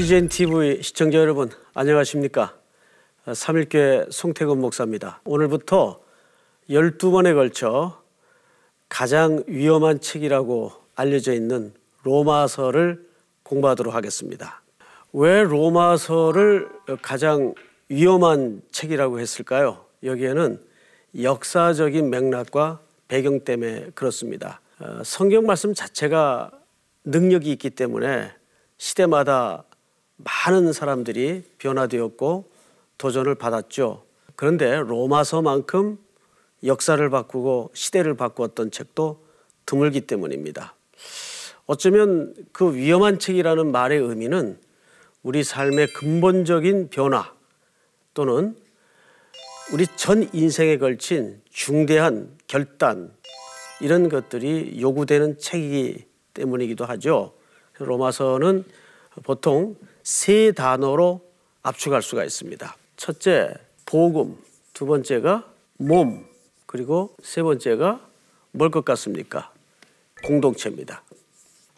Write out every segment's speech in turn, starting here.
CGN TV 시청자 여러분 안녕하십니까? 3일교회 송태근 목사입니다. 오늘부터 12번에 걸쳐 가장 위험한 책이라고 알려져 있는 로마서를 공부하도록 하겠습니다. 왜 로마서를 가장 위험한 책이라고 했을까요? 여기에는 역사적인 맥락과 배경 때문에 그렇습니다. 어, 성경 말씀 자체가 능력이 있기 때문에 시대마다 많은 사람들이 변화되었고 도전을 받았죠. 그런데 로마서만큼 역사를 바꾸고 시대를 바꾸었던 책도 드물기 때문입니다. 어쩌면 그 위험한 책이라는 말의 의미는 우리 삶의 근본적인 변화 또는 우리 전 인생에 걸친 중대한 결단 이런 것들이 요구되는 책이기 때문이기도 하죠. 로마서는 보통 세 단어로 압축할 수가 있습니다. 첫째, 복음. 두 번째가 몸. 그리고 세 번째가 뭘 것 같습니까? 공동체입니다.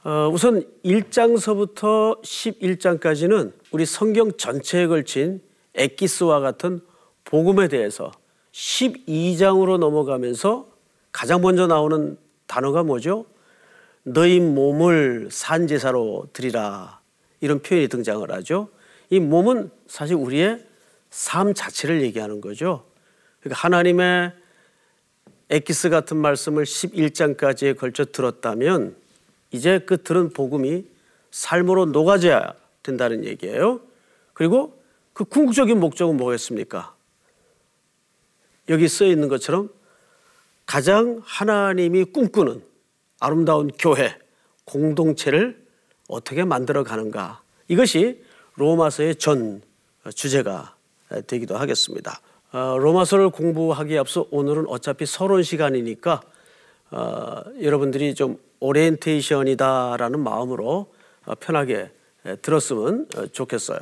어, 우선 1장서부터 11장까지는 우리 성경 전체에 걸친 엑기스와 같은 복음에 대해서 12장으로 넘어가면서 가장 먼저 나오는 단어가 뭐죠? 너희 몸을 산제사로 드리라. 이런 표현이 등장을 하죠. 이 몸은 사실 우리의 삶 자체를 얘기하는 거죠. 그러니까 하나님의 에키스 같은 말씀을 11장까지에 걸쳐 들었다면 이제 그 들은 복음이 삶으로 녹아져야 된다는 얘기예요. 그리고 그 궁극적인 목적은 뭐겠습니까? 여기 써 있는 것처럼 가장 하나님이 꿈꾸는 아름다운 교회, 공동체를 어떻게 만들어 가는가. 이것이 로마서의 전 주제가 되기도 하겠습니다. 어, 로마서를 공부하기에 앞서 오늘은 어차피 서론 시간이니까 어, 여러분들이 좀 오리엔테이션이다라는 마음으로 어, 편하게 들었으면 좋겠어요.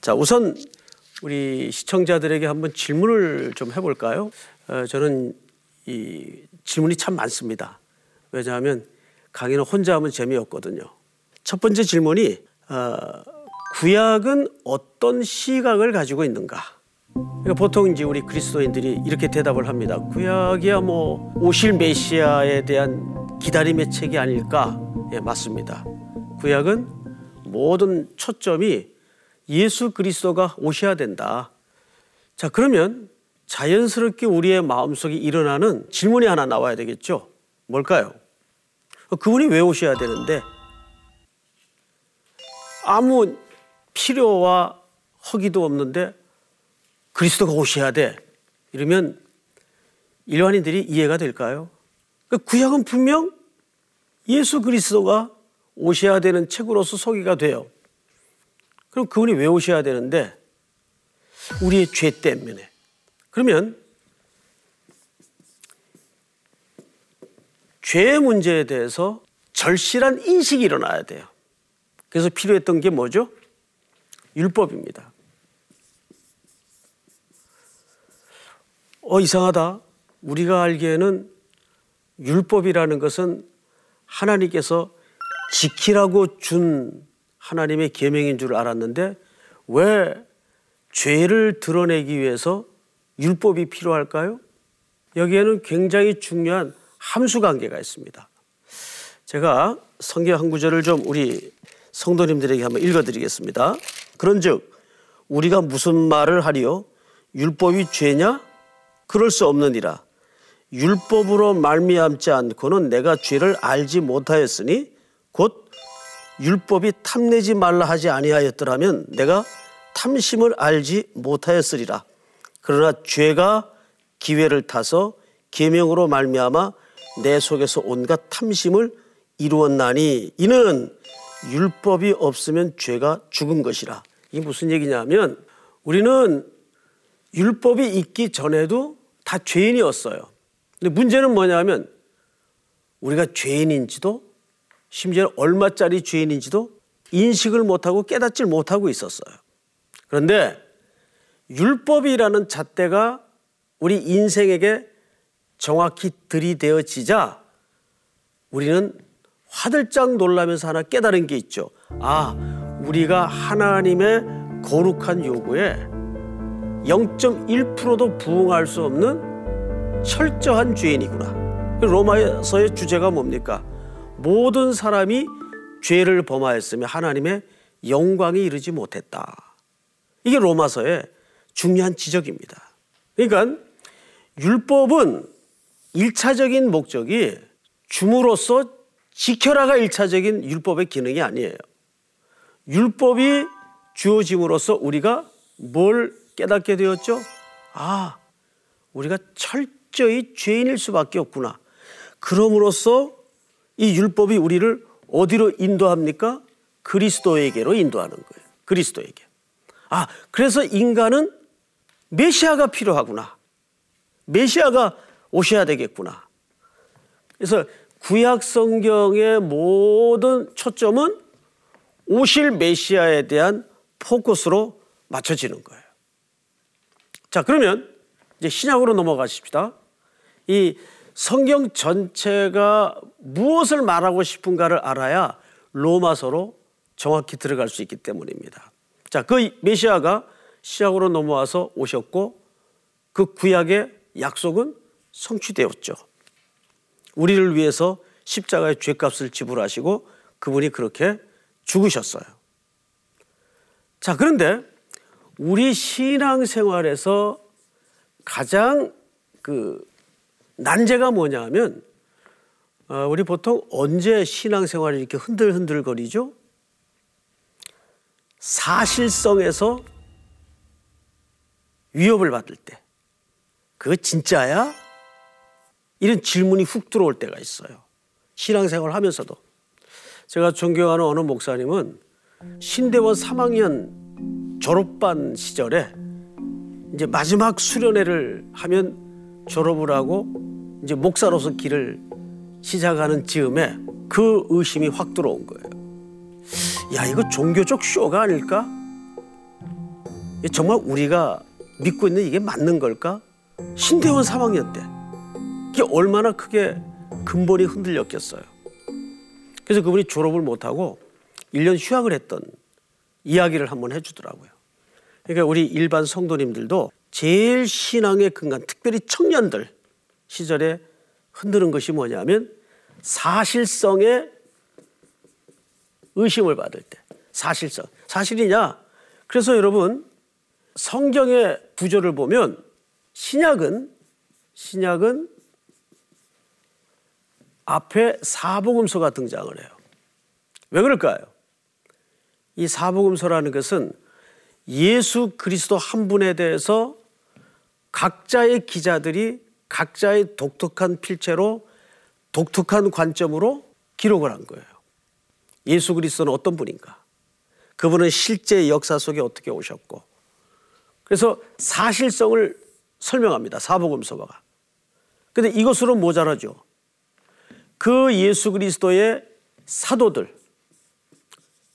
자, 우선 우리 시청자들에게 한번 질문을 좀 해볼까요? 저는 이 질문이 참 많습니다. 왜냐하면 강의는 혼자 하면 재미없거든요. 첫 번째 질문이 어, 구약은 어떤 시각을 가지고 있는가? 그러니까 보통 이제 우리 그리스도인들이 이렇게 대답을 합니다. 구약이야 뭐 오실 메시아에 대한 기다림의 책이 아닐까? 예, 맞습니다. 구약은 모든 초점이 예수 그리스도가 오셔야 된다. 자, 그러면 자연스럽게 우리의 마음속에 일어나는 질문이 하나 나와야 되겠죠. 뭘까요? 그분이 왜 오셔야 되는데 아무 필요와 허기도 없는데 그리스도가 오셔야 돼. 이러면 일반인들이 이해가 될까요? 그러니까 구약은 분명 예수 그리스도가 오셔야 되는 책으로서 소개가 돼요. 그럼 그분이 왜 오셔야 되는데 우리의 죄 때문에. 그러면 죄의 문제에 대해서 절실한 인식이 일어나야 돼요. 그래서 필요했던 게 뭐죠? 율법입니다. 어, 이상하다. 우리가 알기에는 율법이라는 것은 하나님께서 지키라고 준 하나님의 계명인 줄 알았는데 왜 죄를 드러내기 위해서 율법이 필요할까요? 여기에는 굉장히 중요한 함수 관계가 있습니다. 제가 성경 한 구절을 좀 우리 성도님들에게 한번 읽어드리겠습니다. 그런즉 우리가 무슨 말을 하리요? 율법이 죄냐? 그럴 수 없느니라. 율법으로 말미암지 않고는 내가 죄를 알지 못하였으니 곧 율법이 탐내지 말라 하지 아니하였더라면 내가 탐심을 알지 못하였으리라. 그러나 죄가 기회를 타서 계명으로 말미암아 내 속에서 온갖 탐심을 이루었나니 이는 율법이 없으면 죄가 죽은 것이라. 이게 무슨 얘기냐면 우리는 율법이 있기 전에도 다 죄인이었어요. 근데 문제는 뭐냐면 우리가 죄인인지도 심지어 얼마짜리 죄인인지도 인식을 못하고 깨닫질 못하고 있었어요. 그런데 율법이라는 잣대가 우리 인생에게 정확히 들이대어지자 우리는 화들짝 놀라면서 하나 깨달은 게 있죠. 아, 우리가 하나님의 거룩한 요구에 0.1%도 부응할 수 없는 철저한 죄인이구나. 로마서의 주제가 뭡니까? 모든 사람이 죄를 범하였으며 하나님의 영광이 이르지 못했다. 이게 로마서의 중요한 지적입니다. 그러니까 율법은 일차적인 목적이 줌으로써 지켜라가 일차적인 율법의 기능이 아니에요. 율법이 주어짐으로써 우리가 뭘 깨닫게 되었죠? 아, 우리가 철저히 죄인일 수밖에 없구나. 그럼으로써 이 율법이 우리를 어디로 인도합니까? 그리스도에게로 인도하는 거예요. 그리스도에게. 아, 그래서 인간은 메시아가 필요하구나. 메시아가 오셔야 되겠구나. 그래서 구약 성경의 모든 초점은 오실 메시아에 대한 포커스로 맞춰지는 거예요. 자, 그러면 이제 신약으로 넘어가십시다. 이 성경 전체가 무엇을 말하고 싶은가를 알아야 로마서로 정확히 들어갈 수 있기 때문입니다. 자, 그 메시아가 시작으로 넘어와서 오셨고 그 구약의 약속은 성취되었죠. 우리를 위해서 십자가의 죄값을 지불하시고 그분이 그렇게 죽으셨어요. 자, 그런데 우리 신앙생활에서 가장 그 난제가 뭐냐 하면 어, 우리 보통 언제 신앙생활이 이렇게 흔들흔들거리죠? 사실성에서 위협을 받을 때. 그거 진짜야? 이런 질문이 훅 들어올 때가 있어요. 신앙생활 하면서도. 제가 존경하는 어느 목사님은 신대원 3학년 졸업반 시절에 이제 마지막 수련회를 하면 졸업을 하고 이제 목사로서 길을 시작하는 즈음에 그 의심이 확 들어온 거예요. 야, 이거 종교적 쇼가 아닐까? 정말 우리가 믿고 있는 이게 맞는 걸까? 신대원 3학년 때. 이게 얼마나 크게 근본이 흔들렸겠어요. 그래서 그분이 졸업을 못하고 1년 휴학을 했던 이야기를 한번 해주더라고요. 그러니까 우리 일반 성도님들도 제일 신앙의 근간, 특별히 청년들 시절에 흔드는 것이 뭐냐면 사실성에 의심을 받을 때. 사실성. 사실이냐? 그래서 여러분, 성경의 구조를 보면 신약은, 신약은 앞에 사복음서가 등장을 해요. 왜 그럴까요? 이 사복음서라는 것은 예수 그리스도 한 분에 대해서 각자의 기자들이 각자의 독특한 필체로 독특한 관점으로 기록을 한 거예요. 예수 그리스도는 어떤 분인가? 그분은 실제 역사 속에 어떻게 오셨고. 그래서 사실성을 설명합니다. 사복음서가. 근데 이것으로 모자라죠. 그 예수 그리스도의 사도들,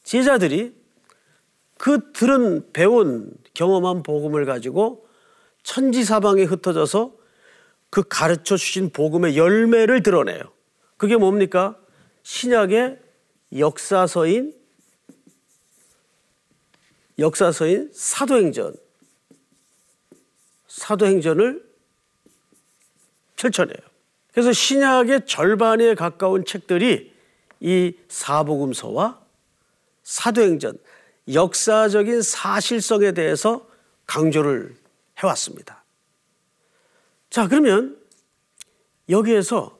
제자들이 그 들은 배운 경험한 복음을 가지고 천지사방에 흩어져서 그 가르쳐 주신 복음의 열매를 드러내요. 그게 뭡니까? 신약의 역사서인 역사서인 사도행전 사도행전을 펼쳐내요. 그래서 신약의 절반에 가까운 책들이 이 사복음서와 사도행전, 역사적인 사실성에 대해서 강조를 해왔습니다. 자, 그러면 여기에서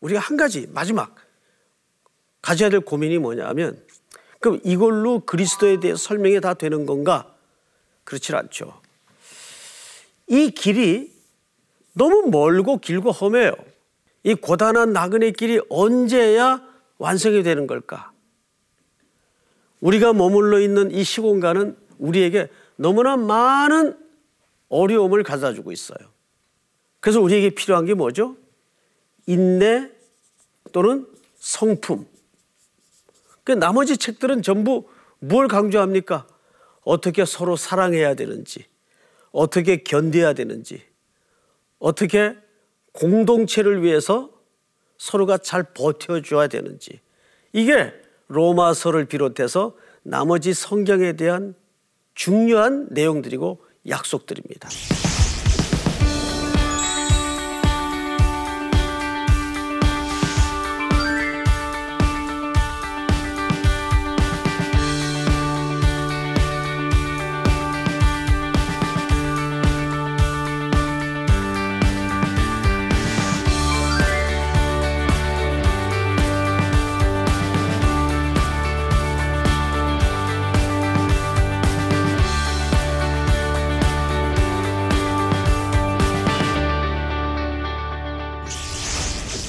우리가 한 가지 마지막 가져야 될 고민이 뭐냐면 그럼 이걸로 그리스도에 대해 설명이 다 되는 건가? 그렇지 않죠. 이 길이 너무 멀고 길고 험해요. 이 고단한 나그네 길이 언제야 완성이 되는 걸까? 우리가 머물러 있는 이 시공간은 우리에게 너무나 많은 어려움을 가져다 주고 있어요. 그래서 우리에게 필요한 게 뭐죠? 인내 또는 성품. 그 나머지 책들은 전부 뭘 강조합니까? 어떻게 서로 사랑해야 되는지, 어떻게 견뎌야 되는지, 어떻게 공동체를 위해서 서로가 잘 버텨줘야 되는지 이게 로마서를 비롯해서 나머지 성경에 대한 중요한 내용들이고 약속드립니다.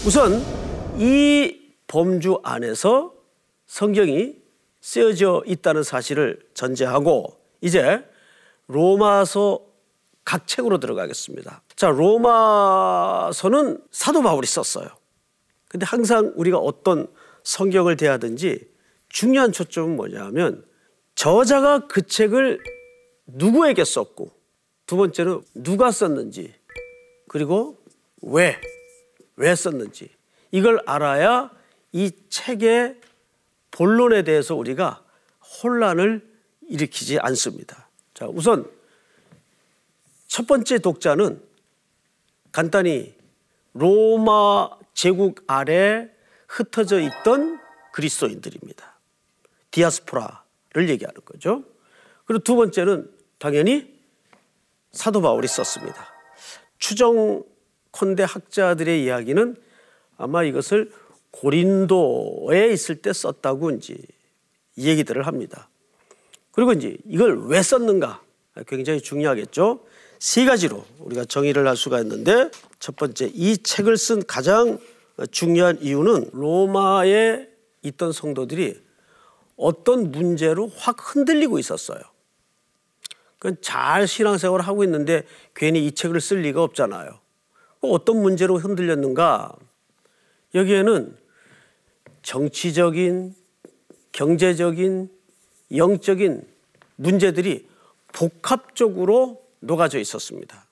우선 이 범주 안에서 성경이 쓰여져 있다는 사실을 전제하고 이제 로마서 각 책으로 들어가겠습니다. 자, 로마서는 사도 바울이 썼어요. 근데 항상 우리가 어떤 성경을 대하든지 중요한 초점은 뭐냐면 저자가 그 책을 누구에게 썼고 두 번째는 누가 썼는지 그리고 왜, 왜 썼는지 이걸 알아야 이 책의 본론에 대해서 우리가 혼란을 일으키지 않습니다. 자, 우선 첫 번째 독자는 간단히 로마 제국 아래 흩어져 있던 그리스도인들입니다. 디아스포라를 얘기하는 거죠. 그리고 두 번째는 당연히 사도 바울이 썼습니다. 추정 컨대 학자들의 이야기는 아마 이것을 고린도에 있을 때 썼다고 이제 얘기들을 합니다. 그리고 이제 이걸 왜 썼는가 굉장히 중요하겠죠. 세 가지로 우리가 정의를 할 수가 있는데 첫 번째 이 책을 쓴 가장 중요한 이유는 로마에 있던 성도들이 어떤 문제로 확 흔들리고 있었어요. 잘 신앙생활을 하고 있는데 괜히 이 책을 쓸 리가 없잖아요. 어떤 문제로 흔들렸는가? 여기에는 정치적인, 경제적인, 영적인 문제들이 복합적으로 녹아져 있었습니다.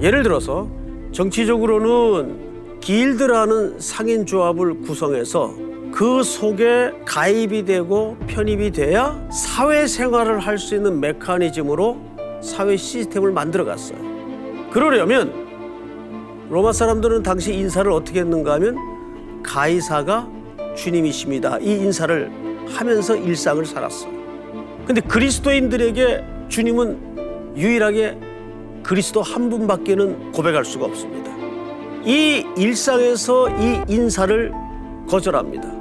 예를 들어서 정치적으로는 길드라는 상인 조합을 구성해서 그 속에 가입이 되고 편입이 돼야 사회생활을 할 수 있는 메커니즘으로 사회 시스템을 만들어 갔어요. 그러려면 로마 사람들은 당시 인사를 어떻게 했는가 하면 가이사가 주님이십니다. 이 인사를 하면서 일상을 살았어요. 근데 그리스도인들에게 주님은 유일하게 그리스도 한 분밖에는 고백할 수가 없습니다. 이 일상에서 이 인사를 거절합니다.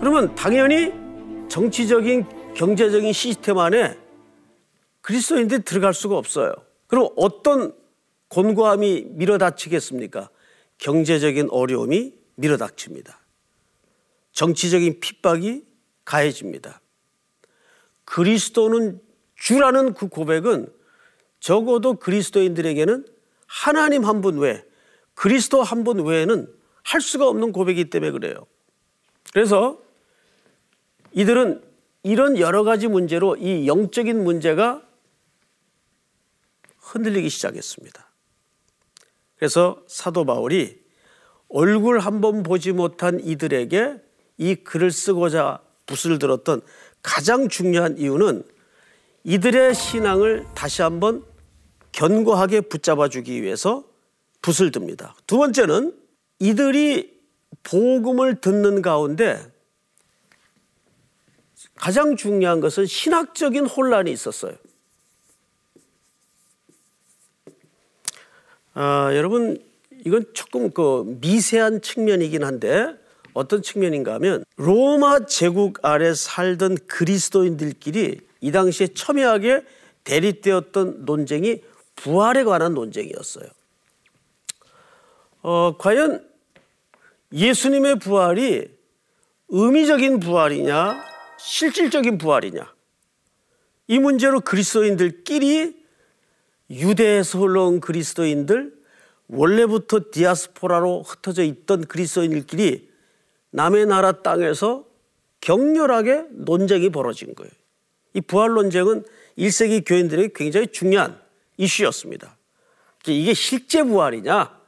그러면 당연히 정치적인 경제적인 시스템 안에 그리스도인들이 들어갈 수가 없어요. 그럼 어떤 곤고함이 밀어닥치겠습니까? 경제적인 어려움이 밀어닥칩니다. 정치적인 핍박이 가해집니다. 그리스도는 주라는 그 고백은 적어도 그리스도인들에게는 하나님 한 분 외에 그리스도 한 분 외에는 할 수가 없는 고백이기 때문에 그래요. 그래서 이들은 이런 여러 가지 문제로 이 영적인 문제가 흔들리기 시작했습니다. 그래서 사도 바울이 얼굴 한 번 보지 못한 이들에게 이 글을 쓰고자 붓을 들었던 가장 중요한 이유는 이들의 신앙을 다시 한번 견고하게 붙잡아 주기 위해서 붓을 듭니다. 두 번째는 이들이 복음을 듣는 가운데 가장 중요한 것은 신학적인 혼란이 있었어요. 아, 여러분 이건 조금 그 미세한 측면이긴 한데 어떤 측면인가 하면 로마 제국 아래 살던 그리스도인들끼리 이 당시에 첨예하게 대립되었던 논쟁이 부활에 관한 논쟁이었어요. 어, 과연 예수님의 부활이 의미적인 부활이냐, 실질적인 부활이냐. 이 문제로 그리스도인들끼리 유대에서 올라온 그리스도인들, 원래부터 디아스포라로 흩어져 있던 그리스도인들끼리 남의 나라 땅에서 격렬하게 논쟁이 벌어진 거예요. 이 부활 논쟁은 1세기 교인들에게 굉장히 중요한 이슈였습니다. 이게 실제 부활이냐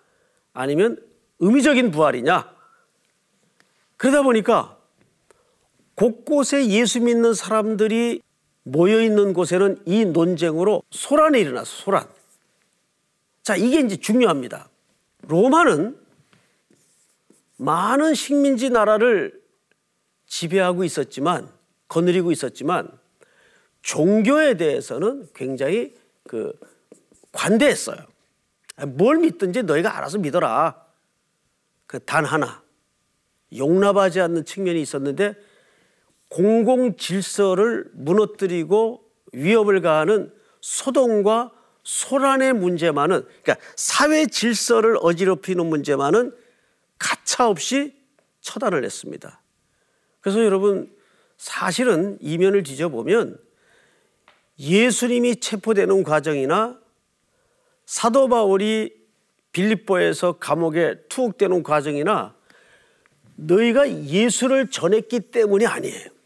아니면 의미적인 부활이냐 그러다 보니까 곳곳에 예수 믿는 사람들이 모여 있는 곳에는 이 논쟁으로 소란이 일어났어, 소란. 자, 이게 이제 중요합니다. 로마는 많은 식민지 나라를 지배하고 있었지만, 거느리고 있었지만, 종교에 대해서는 굉장히 그 관대했어요. 뭘 믿든지 너희가 알아서 믿어라. 그 단 하나. 용납하지 않는 측면이 있었는데 공공 질서를 무너뜨리고 위협을 가하는 소동과 소란의 문제만은 그러니까 사회 질서를 어지럽히는 문제만은 가차없이 처단을 했습니다. 그래서 여러분 사실은 이면을 뒤져보면 예수님이 체포되는 과정이나 사도 바울이 빌립보에서 감옥에 투옥되는 과정이나 너희가 예수를 전했기 때문이 아니에요.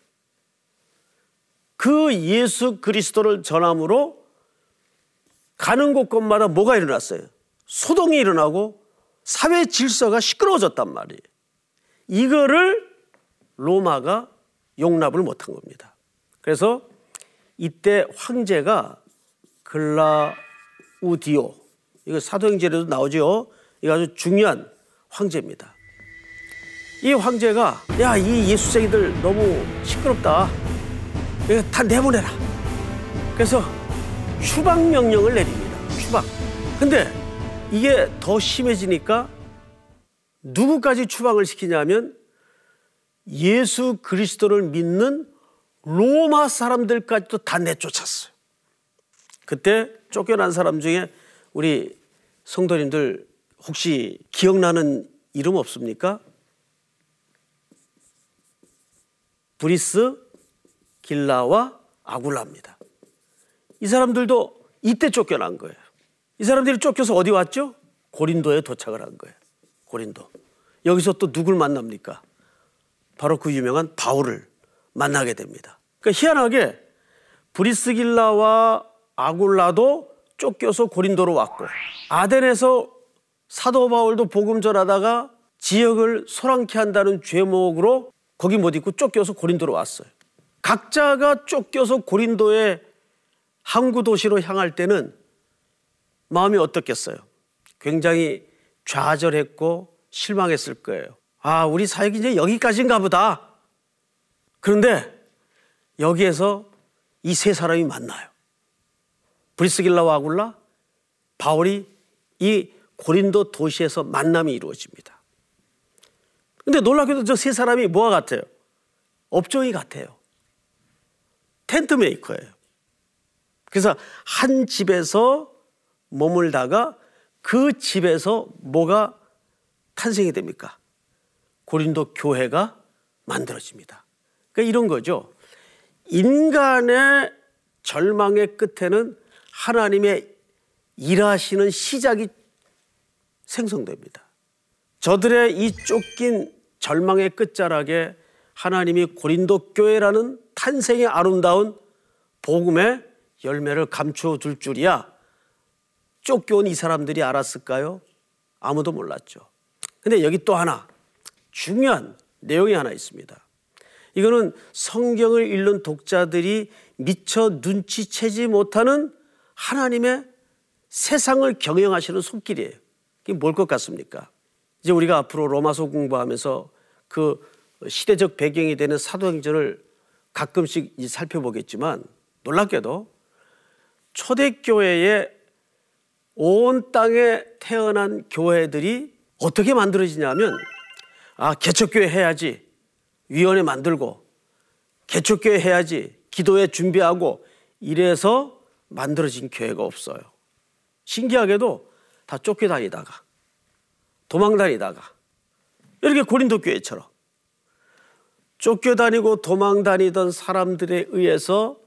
그 예수 그리스도를 전함으로 가는 곳곳마다 뭐가 일어났어요? 소동이 일어나고 사회 질서가 시끄러워졌단 말이에요. 이거를 로마가 용납을 못한 겁니다. 그래서 이때 황제가 글라우디오 이거 사도행전에도 나오죠. 이거 아주 중요한 황제입니다. 이 황제가 야 이 예수쟁이들 너무 시끄럽다. 다 내보내라. 그래서 추방 명령을 내립니다. 추방. 근데 이게 더 심해지니까 누구까지 추방을 시키냐면 예수 그리스도를 믿는 로마 사람들까지도 다 내쫓았어요. 그때 쫓겨난 사람 중에 우리 성도님들 혹시 기억나는 이름 없습니까? 브리스, 길라와 아굴라입니다. 이 사람들도 이때 쫓겨난 거예요. 이 사람들이 쫓겨서 어디 왔죠? 고린도에 도착을 한 거예요. 고린도. 여기서 또 누굴 만납니까? 바로 그 유명한 바울을 만나게 됩니다. 그러니까 희한하게 브리스길라와 아굴라도 쫓겨서 고린도로 왔고 아덴에서 사도 바울도 복음 전하다가 지역을 소란케 한다는 죄목으로 거기 못 있고 쫓겨서 고린도로 왔어요. 각자가 쫓겨서 고린도의 항구 도시로 향할 때는 마음이 어떻겠어요? 굉장히 좌절했고 실망했을 거예요. 아, 우리 사역이 이제 여기까지인가 보다. 그런데 여기에서 이 세 사람이 만나요. 브리스길라와 아굴라, 바울이 이 고린도 도시에서 만남이 이루어집니다. 근데 놀랍게도 저 세 사람이 뭐와 같아요? 업종이 같아요. 텐트 메이커예요. 그래서 한 집에서 머물다가 그 집에서 뭐가 탄생이 됩니까? 고린도 교회가 만들어집니다. 그러니까 이런 거죠. 인간의 절망의 끝에는 하나님의 일하시는 시작이 생성됩니다. 저들의 이 쫓긴 절망의 끝자락에 하나님이 고린도 교회라는 탄생의 아름다운 복음의 열매를 감추어 둘 줄이야 쫓겨온 이 사람들이 알았을까요? 아무도 몰랐죠. 근데 여기 또 하나 중요한 내용이 하나 있습니다. 이거는 성경을 읽는 독자들이 미처 눈치채지 못하는 하나님의 세상을 경영하시는 손길이에요. 이게 뭘 것 같습니까? 이제 우리가 앞으로 로마서 공부하면서 그 시대적 배경이 되는 사도행전을 가끔씩 살펴보겠지만 놀랍게도 초대교회의 온 땅에 태어난 교회들이 어떻게 만들어지냐면 아 개척교회 해야지 위원회 만들고 개척교회 해야지 기도회 준비하고 이래서 만들어진 교회가 없어요. 신기하게도 다 쫓겨다니다가 도망다니다가 이렇게 고린도 교회처럼 쫓겨다니고 도망다니던 사람들에 의해서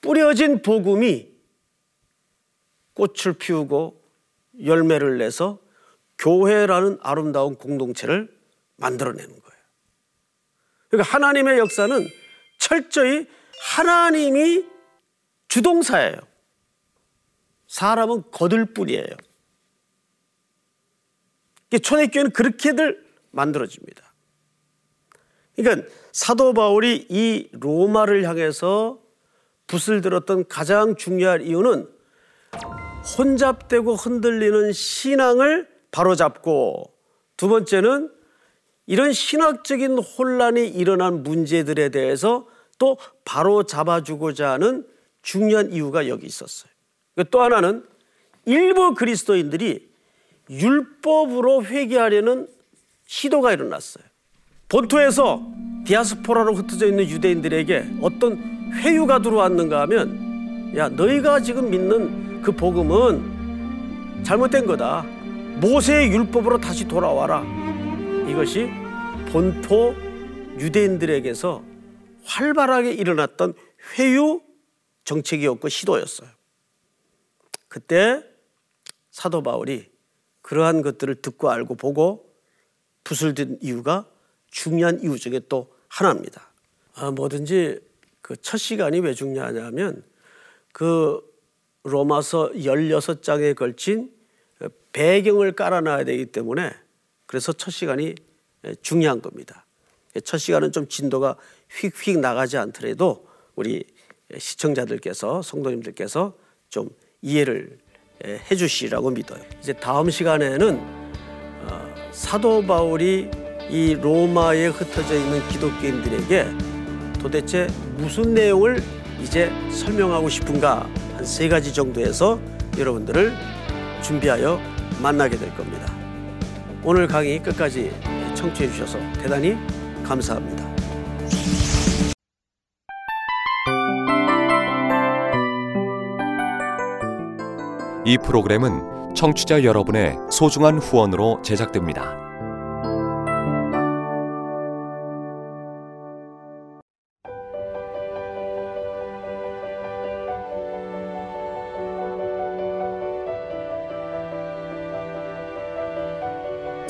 뿌려진 복음이 꽃을 피우고 열매를 내서 교회라는 아름다운 공동체를 만들어내는 거예요. 그러니까 하나님의 역사는 철저히 하나님이 주동사예요. 사람은 거들 뿐이에요. 초대교회는 그렇게들 만들어집니다. 그러니까 사도 바울이 이 로마를 향해서 붓을 들었던 가장 중요한 이유는 혼잡되고 흔들리는 신앙을 바로잡고 두 번째는 이런 신학적인 혼란이 일어난 문제들에 대해서 또 바로 잡아주고자 하는 중요한 이유가 여기 있었어요. 또 하나는 일부 그리스도인들이 율법으로 회개하려는 시도가 일어났어요. 본토에서 디아스포라로 흩어져 있는 유대인들에게 어떤 회유가 들어왔는가 하면 야 너희가 지금 믿는 그 복음은 잘못된 거다. 모세의 율법으로 다시 돌아와라. 이것이 본토 유대인들에게서 활발하게 일어났던 회유 정책이었고 시도였어요. 그때 사도 바울이 그러한 것들을 듣고 알고 보고 붓을 든 이유가 중요한 이유 중에 또 하나입니다. 아, 뭐든지 그 첫 시간이 왜 중요하냐면 그 로마서 16장에 걸친 배경을 깔아놔야 되기 때문에 그래서 첫 시간이 중요한 겁니다. 첫 시간은 좀 진도가 휙휙 나가지 않더라도 우리 시청자들께서 성도님들께서 좀 이해를 해 주시라고 믿어요. 이제 다음 시간에는 어, 사도 바울이 이 로마에 흩어져 있는 기독교인들에게 도대체 무슨 내용을 이제 설명하고 싶은가 한 세 가지 정도에서 여러분들을 준비하여 만나게 될 겁니다. 오늘 강의 끝까지 청취해 주셔서 대단히 감사합니다. 이 프로그램은 청취자 여러분의 소중한 후원으로 제작됩니다.